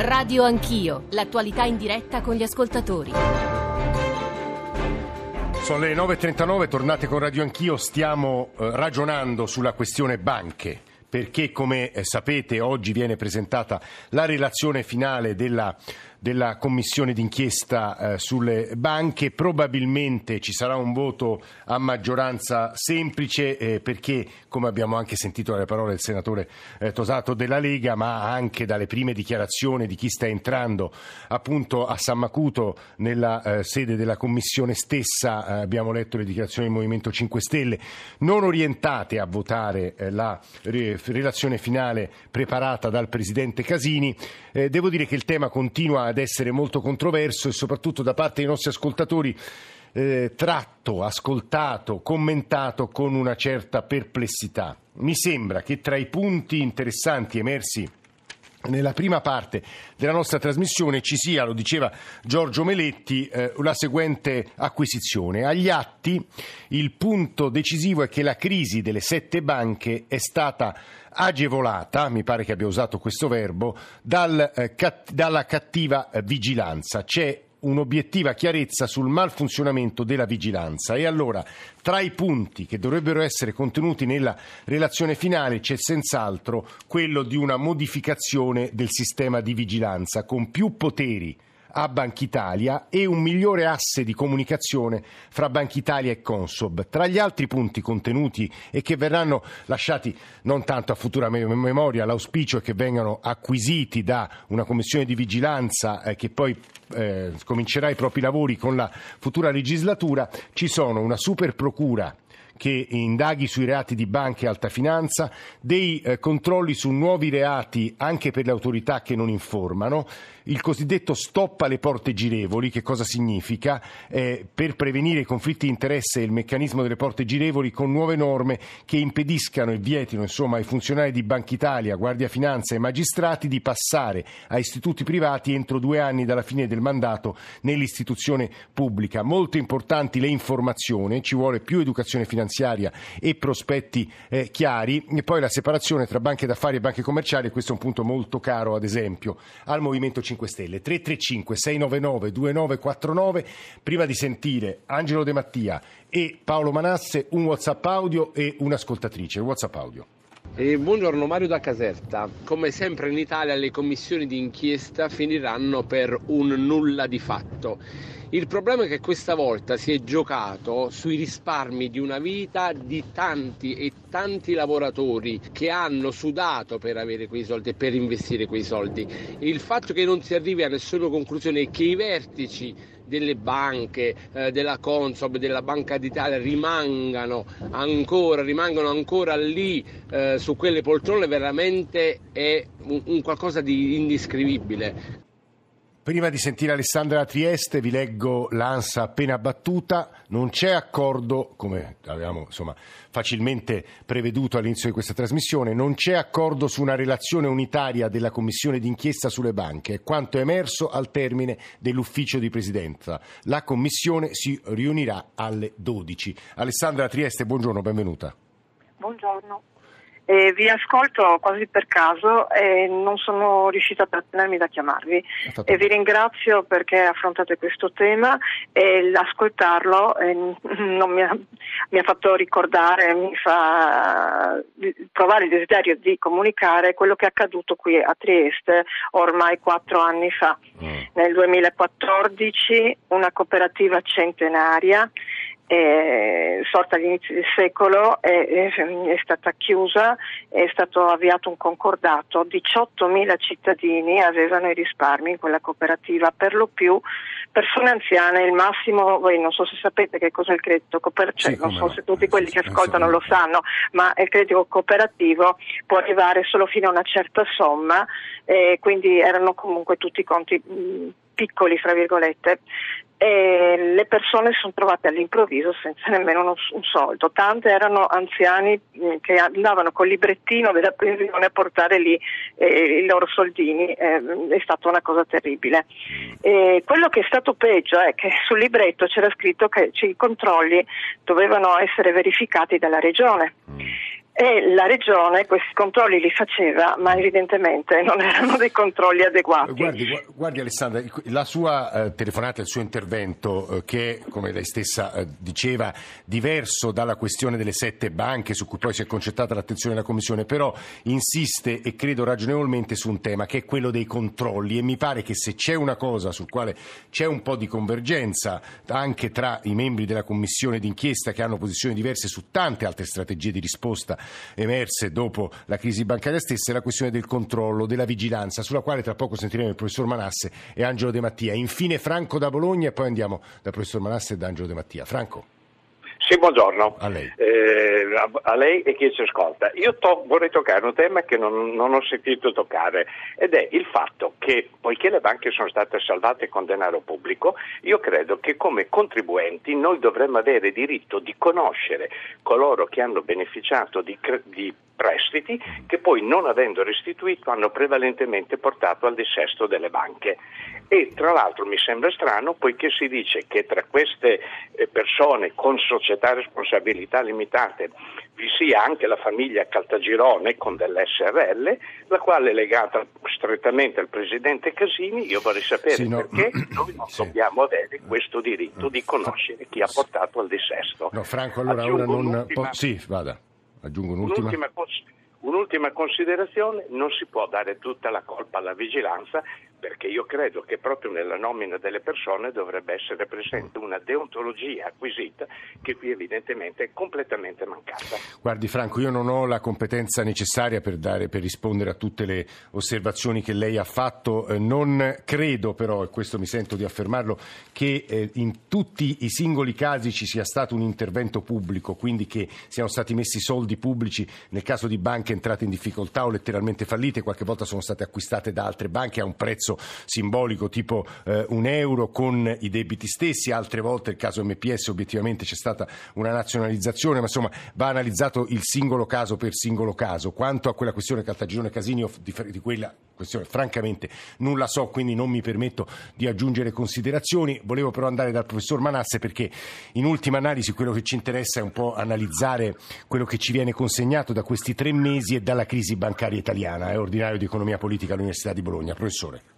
Radio Anch'io, l'attualità in diretta con gli ascoltatori. Sono le 9.39, tornate con Radio Anch'io, stiamo eh, ragionando sulla questione banche perché come eh, sapete oggi viene presentata la relazione finale della della commissione d'inchiesta eh, sulle banche. Probabilmente ci sarà un voto a maggioranza semplice eh, perché, come abbiamo anche sentito dalle parole del senatore eh, Tosato della Lega, ma anche dalle prime dichiarazioni di chi sta entrando appunto a San Macuto nella eh, sede della commissione stessa, eh, abbiamo letto le dichiarazioni del Movimento 5 Stelle, non orientate a votare eh, la relazione finale preparata dal Presidente Casini. devo dire che il tema continua ad essere molto controverso e soprattutto da parte dei nostri ascoltatori eh, tratto, ascoltato, commentato con una certa perplessità. Mi sembra che tra i punti interessanti emersi nella prima parte della nostra trasmissione ci sia, lo diceva Giorgio Meletti, eh, la seguente acquisizione. Agli atti il punto decisivo è che la crisi delle sette banche è stata agevolata, mi pare che abbia usato questo verbo, dal, eh, cat- dalla cattiva eh, vigilanza. C'è un'obiettiva chiarezza sul malfunzionamento della vigilanza e allora tra i punti che dovrebbero essere contenuti nella relazione finale c'è senz'altro quello di una modificazione del sistema di vigilanza con più poteri a Banchitalia e un migliore asse di comunicazione fra Banchitalia e Consob. Tra gli altri punti contenuti e che verranno lasciati non tanto a futura memoria, l'auspicio è che vengano acquisiti da una commissione di vigilanza eh, che poi eh, comincerà i propri lavori con la futura legislatura, ci sono una super procura che indaghi sui reati di banche e alta finanza, dei eh, controlli su nuovi reati anche per le autorità che non informano, il cosiddetto stop alle porte girevoli, che cosa significa? Eh, per prevenire i conflitti di interesse il meccanismo delle porte girevoli con nuove norme che impediscano e vietino insomma, ai funzionari di Banca Italia, Guardia Finanza e magistrati di passare a istituti privati entro due anni dalla fine del mandato nell'istituzione pubblica. Molto importanti le informazioni, ci vuole più educazione finanziaria e prospetti eh, chiari. E poi la separazione tra banche d'affari e banche commerciali, questo è un punto molto caro ad esempio al Movimento 5 5 Stelle 335 699 2949 prima di sentire Angelo De Mattia e Paolo Manasse un Whatsapp audio e un'ascoltatrice. Whatsapp audio eh, buongiorno Mario da Caserta. Come sempre in Italia le commissioni di inchiesta finiranno per un nulla di fatto. Il problema è che questa volta si è giocato sui risparmi di una vita di tanti e tanti lavoratori che hanno sudato per avere quei soldi e per investire quei soldi. Il fatto che non si arrivi a nessuna conclusione è che i vertici delle banche, eh, della Consob, della Banca d'Italia rimangano ancora, rimangono ancora lì eh, su quelle poltrone veramente è un, un qualcosa di indescrivibile. Prima di sentire Alessandra Trieste vi leggo l'ANSA appena battuta, non c'è accordo, come avevamo insomma, facilmente preveduto all'inizio di questa trasmissione, non c'è accordo su una relazione unitaria della Commissione d'inchiesta sulle banche, è quanto è emerso al termine dell'ufficio di presidenza. La Commissione si riunirà alle 12. Alessandra Trieste, buongiorno, benvenuta. Buongiorno. Eh, vi ascolto quasi per caso e non sono riuscita a trattenermi da chiamarvi. E vi ringrazio perché affrontate questo tema e l'ascoltarlo eh, mi, ha, mi, ha, fatto ricordare, mi fa provare il desiderio di comunicare quello che è accaduto qui a Trieste ormai quattro anni fa. Mm. Nel 2014 una cooperativa eh, sorta all'inizio del secolo è, è, è, stata chiusa, è stato avviato un concordato, 18.000 cittadini avevano i risparmi in quella cooperativa, per lo più persone anziane, il massimo, voi non so se sapete che cos'è il credito cooperativo, cioè, non so se tutti quelli che ascoltano lo sanno, ma il credito cooperativo può arrivare solo fino a una certa somma, e quindi erano comunque tutti conti mh, piccoli, fra virgolette e le persone si sono trovate all'improvviso senza nemmeno uno, un soldo. Tante erano anziani mm, che andavano col librettino della pensione a portare lì eh, i loro soldini, eh, è stata una cosa terribile. E quello che è stato peggio è che sul libretto c'era scritto che i controlli dovevano essere verificati dalla regione. E la regione questi controlli li faceva, ma evidentemente non erano dei controlli adeguati. Guardi, guardi Alessandra, la sua eh, telefonata, il suo intervento, eh, che come lei stessa eh, diceva, diverso dalla questione delle sette banche su cui poi si è concentrata l'attenzione della Commissione, però insiste e credo ragionevolmente su un tema che è quello dei controlli e mi pare che se c'è una cosa sul quale c'è un po' di convergenza anche tra i membri della Commissione d'inchiesta che hanno posizioni diverse su tante altre strategie di risposta emerse dopo la crisi bancaria stessa è la questione del controllo, della vigilanza, sulla quale tra poco sentiremo il professor Manasse e Angelo De Mattia. Infine Franco da Bologna e poi andiamo dal professor Manasse e da Angelo De Mattia. Franco. Sì, buongiorno. A lei. Eh, a lei e chi ci ascolta. Io to- vorrei toccare un tema che non, non, ho sentito toccare ed è il fatto che, poiché le banche sono state salvate con denaro pubblico, io credo che come contribuenti noi dovremmo avere diritto di conoscere coloro che hanno beneficiato di, di prestiti che poi non avendo restituito hanno prevalentemente portato al dissesto delle banche. E tra l'altro mi sembra strano poiché si dice che tra queste eh, persone con società a responsabilità limitate vi sia anche la famiglia Caltagirone con dell'SRL, la quale è legata strettamente al presidente Casini. Io vorrei sapere sì, no. perché noi non sì. dobbiamo avere questo diritto di conoscere chi ha portato al dissesto. No, Franco, allora ora non... Po- sì, vada. Aggiungo un'ultima. Un'ultima, un'ultima considerazione, non si può dare tutta la colpa alla vigilanza perché io credo che proprio nella nomina delle persone dovrebbe essere presente una deontologia acquisita che qui evidentemente è completamente mancata. Guardi Franco, io non ho la competenza necessaria per, dare, per rispondere a tutte le osservazioni che lei ha fatto, eh, non credo però, e questo mi sento di affermarlo, che eh, in tutti i singoli casi ci sia stato un intervento pubblico, quindi che siano stati messi soldi pubblici nel caso di banche entrate in difficoltà o letteralmente fallite, qualche volta sono state acquistate da altre banche a un prezzo prezzo simbolico tipo eh, un euro con i debiti stessi, altre volte il caso MPS obiettivamente c'è stata una nazionalizzazione, ma insomma va analizzato il singolo caso per singolo caso. Quanto a quella questione Caltagirone Casini, di, di quella questione francamente non la so, quindi non mi permetto di aggiungere considerazioni. Volevo però andare dal professor Manasse perché in ultima analisi quello che ci interessa è un po' analizzare quello che ci viene consegnato da questi tre mesi e dalla crisi bancaria italiana. È ordinario di economia politica all'Università di Bologna. Professore.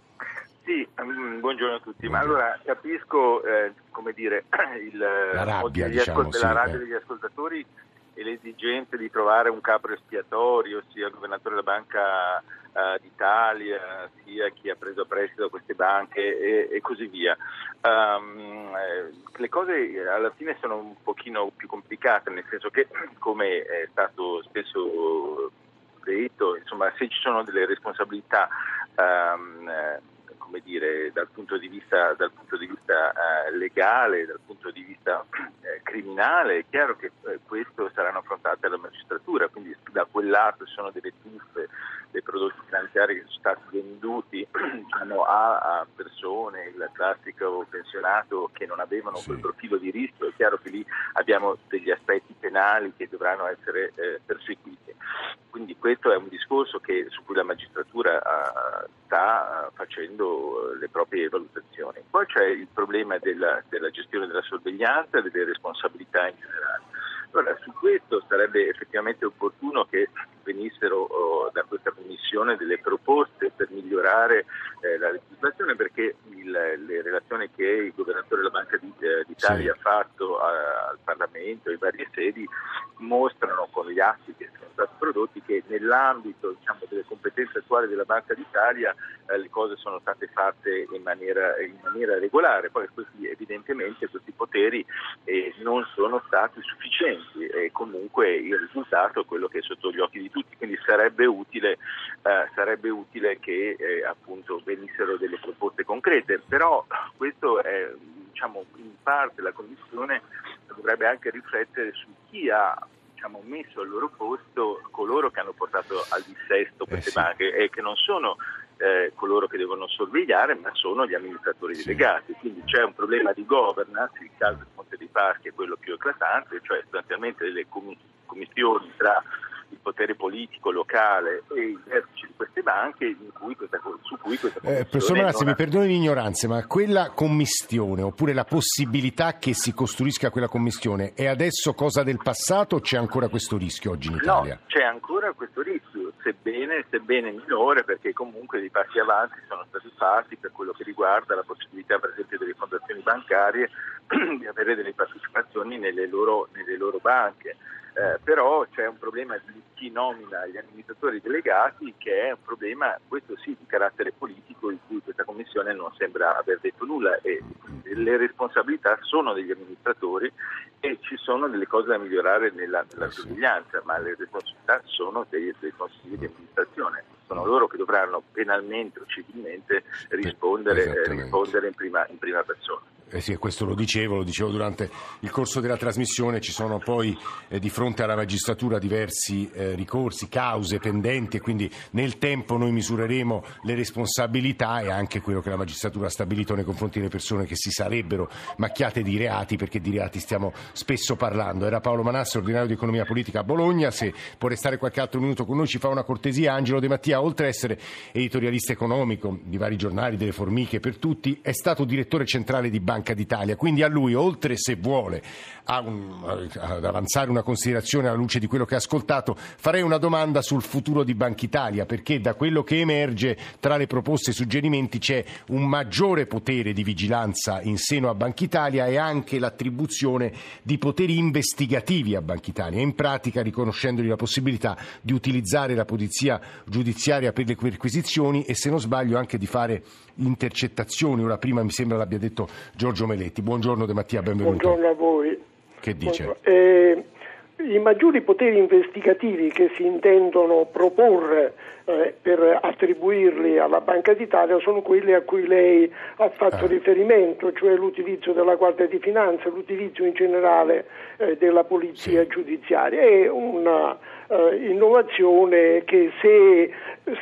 Sì, um, buongiorno a tutti. Ma allora capisco eh, come dire, il, la rabbia, diciamo, ascol- sì, la rabbia eh. degli ascoltatori e l'esigenza di trovare un capo espiatorio, sia il governatore della Banca uh, d'Italia, sia chi ha preso a prestito queste banche e, e così via. Um, eh, le cose alla fine sono un pochino più complicate, nel senso che, come è stato spesso detto, insomma, se ci sono delle responsabilità um, come dire, dal punto di vista, dal punto di vista eh, legale, dal punto di vista eh, criminale, è chiaro che eh, questo saranno affrontate dalla magistratura, quindi da quel lato ci sono delle truffe dei prodotti finanziari che sono stati venduti diciamo, a, a, persone, il classico pensionato che non avevano sì. quel profilo di rischio, è chiaro che lì abbiamo degli aspetti penali che dovranno essere eh, perseguiti. Quindi questo è un discorso che, su cui la magistratura uh, sta uh, facendo le proprie valutazioni. Poi c'è il problema della, della gestione della sorveglianza e delle responsabilità in generale. Allora, su questo sarebbe effettivamente opportuno che venissero oh, da questa Commissione delle proposte per migliorare eh, la legislazione perché il, le relazioni che il governatore della Banca eh, d'Italia sì. ha fatto a, al Parlamento in varie sedi mostrano con gli atti che sono stati prodotti che nell'ambito diciamo, delle competenze attuali della Banca d'Italia eh, le cose sono state fatte in maniera, in maniera regolare, poi questi, evidentemente questi poteri eh, non sono stati sufficienti e comunque il risultato è quello che è sotto gli occhi di tutti, quindi sarebbe utile, eh, sarebbe utile che eh, appunto venissero delle proposte concrete, però questo è diciamo, in parte la Commissione dovrebbe anche riflettere su chi ha diciamo, messo al loro posto coloro che hanno portato al dissesto queste eh sì. banche e che non sono eh, coloro che devono sorvegliare, ma sono gli amministratori sì. delegati. Quindi c'è un problema di governance, il caso del Monte dei Paschi è quello più eclatante, cioè sostanzialmente delle commissioni tra potere politico locale e i vertici di queste banche cui questa, su cui questa eh, Professor Manazzi, mi perdoni l'ignoranza, ma quella commistione oppure la possibilità che si costruisca quella commistione è adesso cosa del passato o c'è ancora questo rischio oggi in Italia? No, c'è ancora questo rischio, sebbene, sebbene minore, perché comunque dei passi avanti sono stati fatti per quello che riguarda la possibilità per esempio delle fondazioni bancarie di avere delle partecipazioni nelle loro, nelle loro banche. Eh, però c'è un problema di chi nomina gli amministratori delegati che è un problema, questo sì, di carattere politico in cui questa Commissione non sembra aver detto nulla e le responsabilità sono degli amministratori e ci sono delle cose da migliorare nella, nella eh sorveglianza, ma le responsabilità sono dei, dei consigli di amministrazione sono loro che dovranno penalmente o civilmente rispondere, eh, rispondere in, prima, in prima persona. Eh sì, questo lo dicevo, lo dicevo durante il corso della trasmissione, ci sono poi eh, di fronte alla magistratura diversi eh, ricorsi, cause pendenti e quindi nel tempo noi misureremo le responsabilità e anche quello che la magistratura ha stabilito nei confronti delle persone che si sarebbero macchiate di reati, perché di reati stiamo spesso parlando. Era Paolo Manassi, ordinario di economia politica a Bologna, se può restare qualche altro minuto con noi ci fa una cortesia. Angelo De Mattia, oltre ad essere editorialista economico di vari giornali, delle formiche per tutti, è stato direttore centrale di Banca Banca d'Italia. Quindi a lui, oltre se vuole un, ad avanzare una considerazione alla luce di quello che ha ascoltato, farei una domanda sul futuro di Banca Italia, perché da quello che emerge tra le proposte e suggerimenti c'è un maggiore potere di vigilanza in seno a Banca Italia e anche l'attribuzione di poteri investigativi a Banca Italia, in pratica riconoscendogli la possibilità di utilizzare la polizia giudiziaria per le perquisizioni e se non sbaglio anche di fare intercettazioni. Ora prima mi sembra l'abbia detto Giorgio Meletti. Buongiorno De Mattia, benvenuto. Buongiorno a voi. Che dice? Eh, I maggiori poteri investigativi che si intendono proporre eh, per attribuirli alla Banca d'Italia sono quelli a cui lei ha fatto ah. riferimento, cioè l'utilizzo della Guardia di Finanza, l'utilizzo in generale eh, della Polizia sì. giudiziaria. È una eh, innovazione che se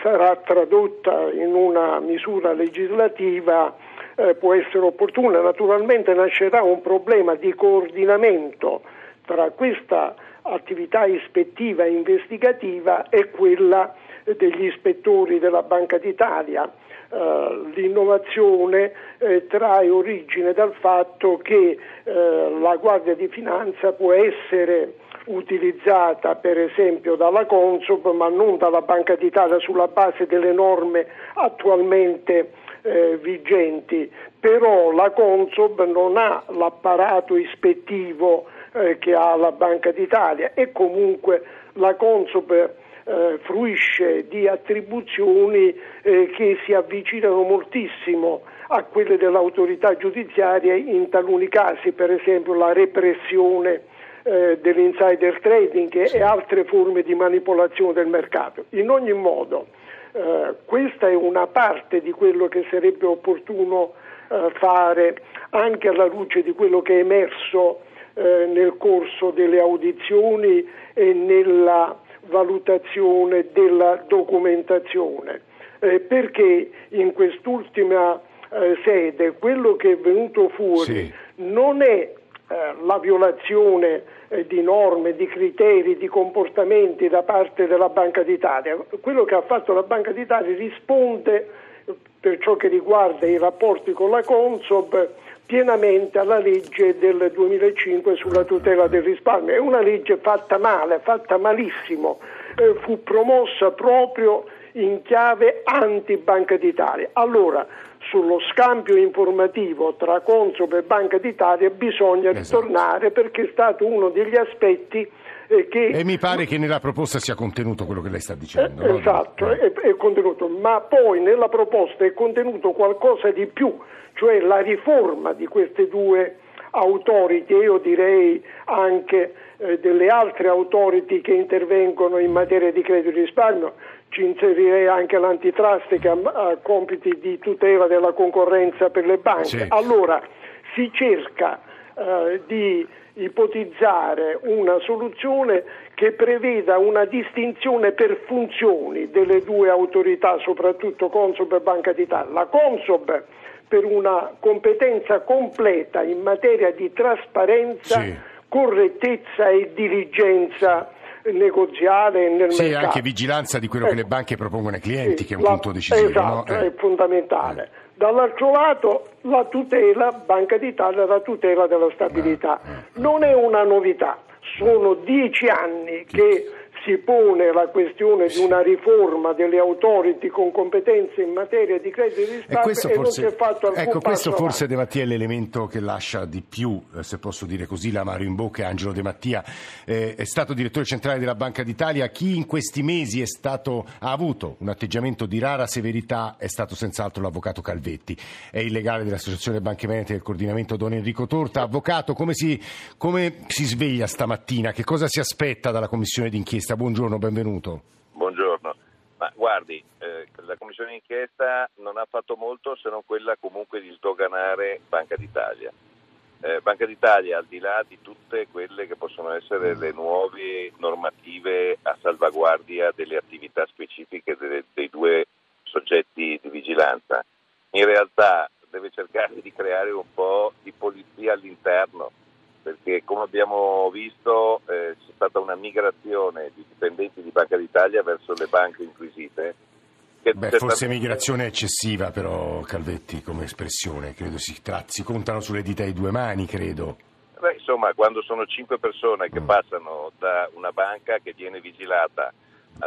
sarà tradotta in una misura legislativa eh, può essere opportuna. Naturalmente nascerà un problema di coordinamento tra questa attività ispettiva e investigativa e quella degli ispettori della Banca d'Italia. Uh, l'innovazione eh, trae origine dal fatto che eh, la Guardia di Finanza può essere utilizzata per esempio dalla Consob ma non dalla Banca d'Italia sulla base delle norme attualmente eh, vigenti, però la Consob non ha l'apparato ispettivo eh, che ha la Banca d'Italia e comunque la Consob eh, fruisce di attribuzioni eh, che si avvicinano moltissimo a quelle dell'autorità giudiziaria in taluni casi, per esempio la repressione eh, dell'insider trading sì. e altre forme di manipolazione del mercato. In ogni modo, eh, questa è una parte di quello che sarebbe opportuno eh, fare anche alla luce di quello che è emerso eh, nel corso delle audizioni e nella valutazione della documentazione, eh, perché in quest'ultima eh, sede quello che è venuto fuori sì. non è la violazione eh, di norme, di criteri, di comportamenti da parte della Banca d'Italia. Quello che ha fatto la Banca d'Italia risponde per ciò che riguarda i rapporti con la Consob pienamente alla legge del 2005 sulla tutela del risparmio. È una legge fatta male, fatta malissimo, eh, fu promossa proprio in chiave anti-Banca d'Italia. Allora, sullo scambio informativo tra Consob e Banca d'Italia bisogna esatto. ritornare perché è stato uno degli aspetti eh, che... E mi pare che nella proposta sia contenuto quello che lei sta dicendo. Eh, esatto, no? è, è contenuto, ma poi nella proposta è contenuto qualcosa di più, cioè la riforma di queste due autority, io direi anche eh, delle altre autority che intervengono in materia di credito e risparmio, ci inserirei anche l'antitrust che ha, ha, compiti di tutela della concorrenza per le banche. Sì. Allora si cerca eh, di ipotizzare una soluzione che preveda una distinzione per funzioni delle due autorità, soprattutto Consob e Banca d'Italia. La Consob per una competenza completa in materia di trasparenza, sì. correttezza e diligenza negoziale nel sì, mercato. anche vigilanza di quello ecco. che le banche propongono ai clienti, sì, che è un la, punto decisivo. Esatto, no? è fondamentale. Eh. Dall'altro lato la tutela, Banca d'Italia, la tutela della stabilità. Eh, eh, non è una novità, sono dieci anni che si pone la questione di una riforma delle autority con competenze in materia di credito di risparmio e, e non si è fatto alcun Ecco, questo forse avanti. De Mattia è l'elemento che lascia di più, eh, se posso dire così, l'amaro in bocca. Angelo De Mattia eh, è stato direttore centrale della Banca d'Italia. Chi in questi mesi stato, ha avuto un atteggiamento di rara severità è stato senz'altro l'avvocato Calvetti. È il legale dell'Associazione Banche Venete del coordinamento Don Enrico Torta. Avvocato, come si, come si sveglia stamattina? Che cosa si aspetta dalla commissione d'inchiesta? Buongiorno, benvenuto. Buongiorno. Ma guardi, eh, la commissione d'inchiesta non ha fatto molto se non quella comunque di sdoganare Banca d'Italia. Eh, Banca d'Italia, al di là di tutte quelle che possono essere le nuove normative a salvaguardia delle attività specifiche delle, dei due soggetti di vigilanza, in realtà deve cercare di creare un po' di polizia all'interno perché come abbiamo visto eh, c'è stata una migrazione di dipendenti di Banca d'Italia verso le banche inquisite. Beh, forse migrazione eccessiva però Calvetti come espressione, credo si, tra... si contano sulle dita di due mani, credo. Beh, insomma, quando sono cinque persone che mm. passano da una banca che viene vigilata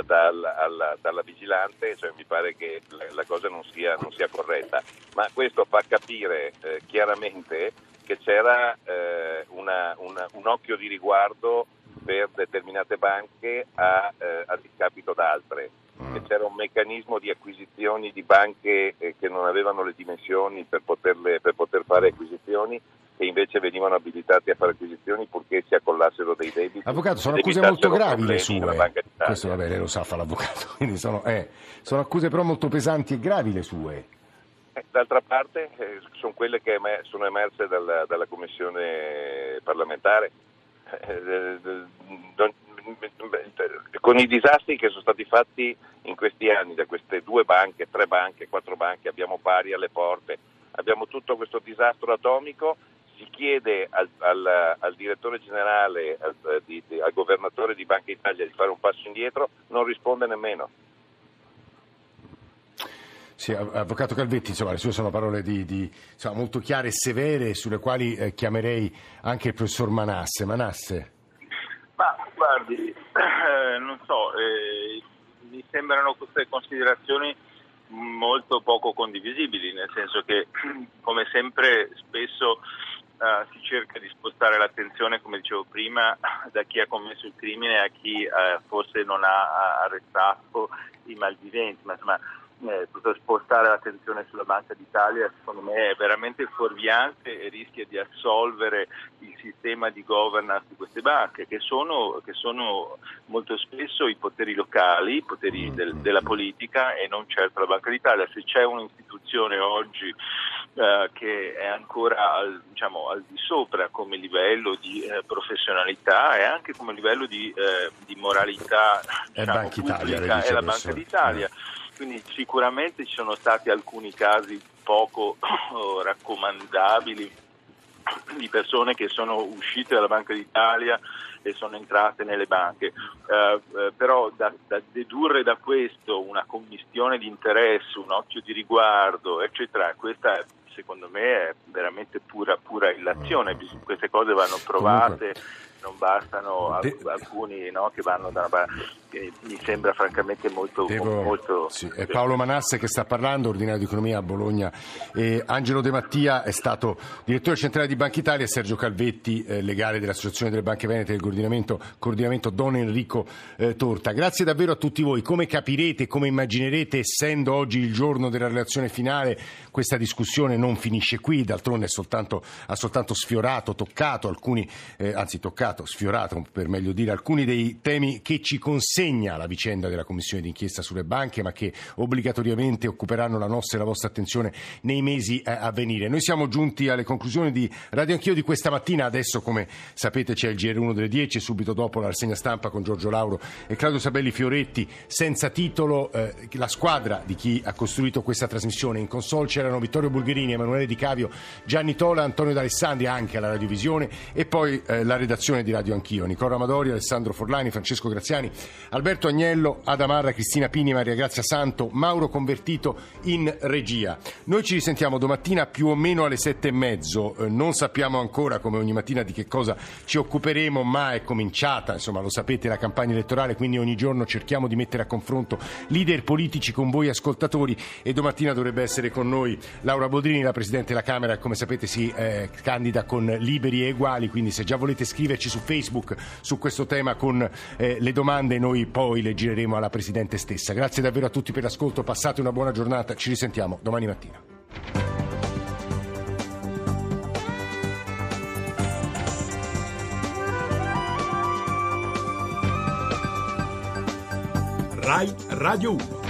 dal, alla, dalla vigilante, cioè, mi pare che la, la cosa non sia, non sia, corretta. Ma questo fa capire eh, chiaramente che c'era eh, una, una, un occhio di riguardo per determinate banche a, eh, a discapito d'altre che mm. c'era un meccanismo di acquisizioni di banche eh, che non avevano le dimensioni per, poterle, per poter fare acquisizioni che invece venivano abilitati a fare acquisizioni purché si accollassero dei debiti. Avvocato, sono accuse molto gravi le sue. Questo vabbè, lei lo sa, fa l'avvocato. Quindi sono, eh, sono accuse però molto pesanti e gravi le sue. D'altra parte eh, sono quelle che sono emerse dalla, dalla commissione parlamentare. Eh, con i disastri che sono stati fatti in questi anni da queste due banche, tre banche, quattro banche, abbiamo pari alle porte, abbiamo tutto questo disastro atomico, si chiede al, al, al direttore generale, al, di, al governatore di Banca Italia di fare un passo indietro, non risponde nemmeno. Sì, Avvocato Calvetti, insomma, le sue sono parole di, di, insomma, molto chiare e severe sulle quali eh, chiamerei anche il professor Manasse. Manasse. Ma guardi, eh, non so, eh, mi sembrano queste considerazioni molto poco condivisibili, nel senso che come sempre spesso Uh, si cerca di spostare l'attenzione, come dicevo prima, da chi ha commesso il crimine a chi uh, forse non ha arrestato i malviventi, ma insomma eh, poter spostare l'attenzione sulla Banca d'Italia secondo me è veramente fuorviante e rischia di assolvere il sistema di governance di queste banche che sono, che sono molto spesso i poteri locali, i poteri del, della politica e non certo la Banca d'Italia. Se c'è un'istituzione oggi eh, che è ancora al, diciamo, al, di sopra come livello di eh, professionalità e anche come livello di, eh, di moralità diciamo, è, Italia, pubblica, è la Banca d'Italia. Quindi sicuramente ci sono stati alcuni casi poco raccomandabili di persone che sono uscite dalla Banca d'Italia e sono entrate nelle banche. Eh, eh, però da, da, dedurre da questo una commistione di interesse, un occhio di riguardo, eccetera, questa secondo me è veramente pura, pura illazione. Queste cose vanno provate. Comunque non bastano alcuni no, che vanno da una parte mi sembra francamente molto... Devo, molto... Sì, è Paolo Manasse che sta parlando, ordinario di economia a Bologna. E Angelo De Mattia è stato direttore centrale di Banca Italia e Sergio Calvetti, eh, legale dell'Associazione delle Banche Venete del coordinamento, coordinamento Don Enrico eh, Torta. Grazie davvero a tutti voi. Come capirete, come immaginerete, essendo oggi il giorno della relazione finale, questa discussione non finisce qui, d'altronde soltanto, ha soltanto sfiorato, toccato alcuni, eh, anzi toccato, sfiorato per meglio dire, alcuni dei temi che ci consentono segna la vicenda della commissione d'inchiesta sulle banche, ma che obbligatoriamente occuperanno la nostra e la vostra attenzione nei mesi eh, a venire. Noi siamo giunti alle conclusioni di Radio Anch'io di questa mattina. Adesso, come sapete, c'è il GR1 delle 10 e subito dopo la rassegna stampa con Giorgio Lauro e Claudio Sabelli Fioretti. Senza titolo, eh, la squadra di chi ha costruito questa trasmissione. In console c'erano Vittorio Bulgherini, Emanuele Di Cavio, Gianni Tola, Antonio D'Alessandri, anche alla radiovisione, e poi eh, la redazione di Radio Anch'io. Nicola Amadori, Alessandro Forlani, Francesco Graziani, Alberto Agnello, Adamarra, Cristina Pini, Maria Grazia Santo, Mauro Convertito in regia. Noi ci risentiamo domattina più o meno alle sette e mezzo. Eh, non sappiamo ancora, come ogni mattina, di che cosa ci occuperemo, ma è cominciata, insomma, lo sapete, la campagna elettorale, quindi ogni giorno cerchiamo di mettere a confronto leader politici con voi ascoltatori e domattina dovrebbe essere con noi Laura Boldrini, la Presidente della Camera, come sapete si eh, candida con liberi e uguali, quindi se già volete scriverci su Facebook su questo tema con eh, le domande noi poi le gireremo alla Presidente stessa. Grazie davvero a tutti per l'ascolto, passate una buona giornata, ci risentiamo domani mattina. RAI Radio 1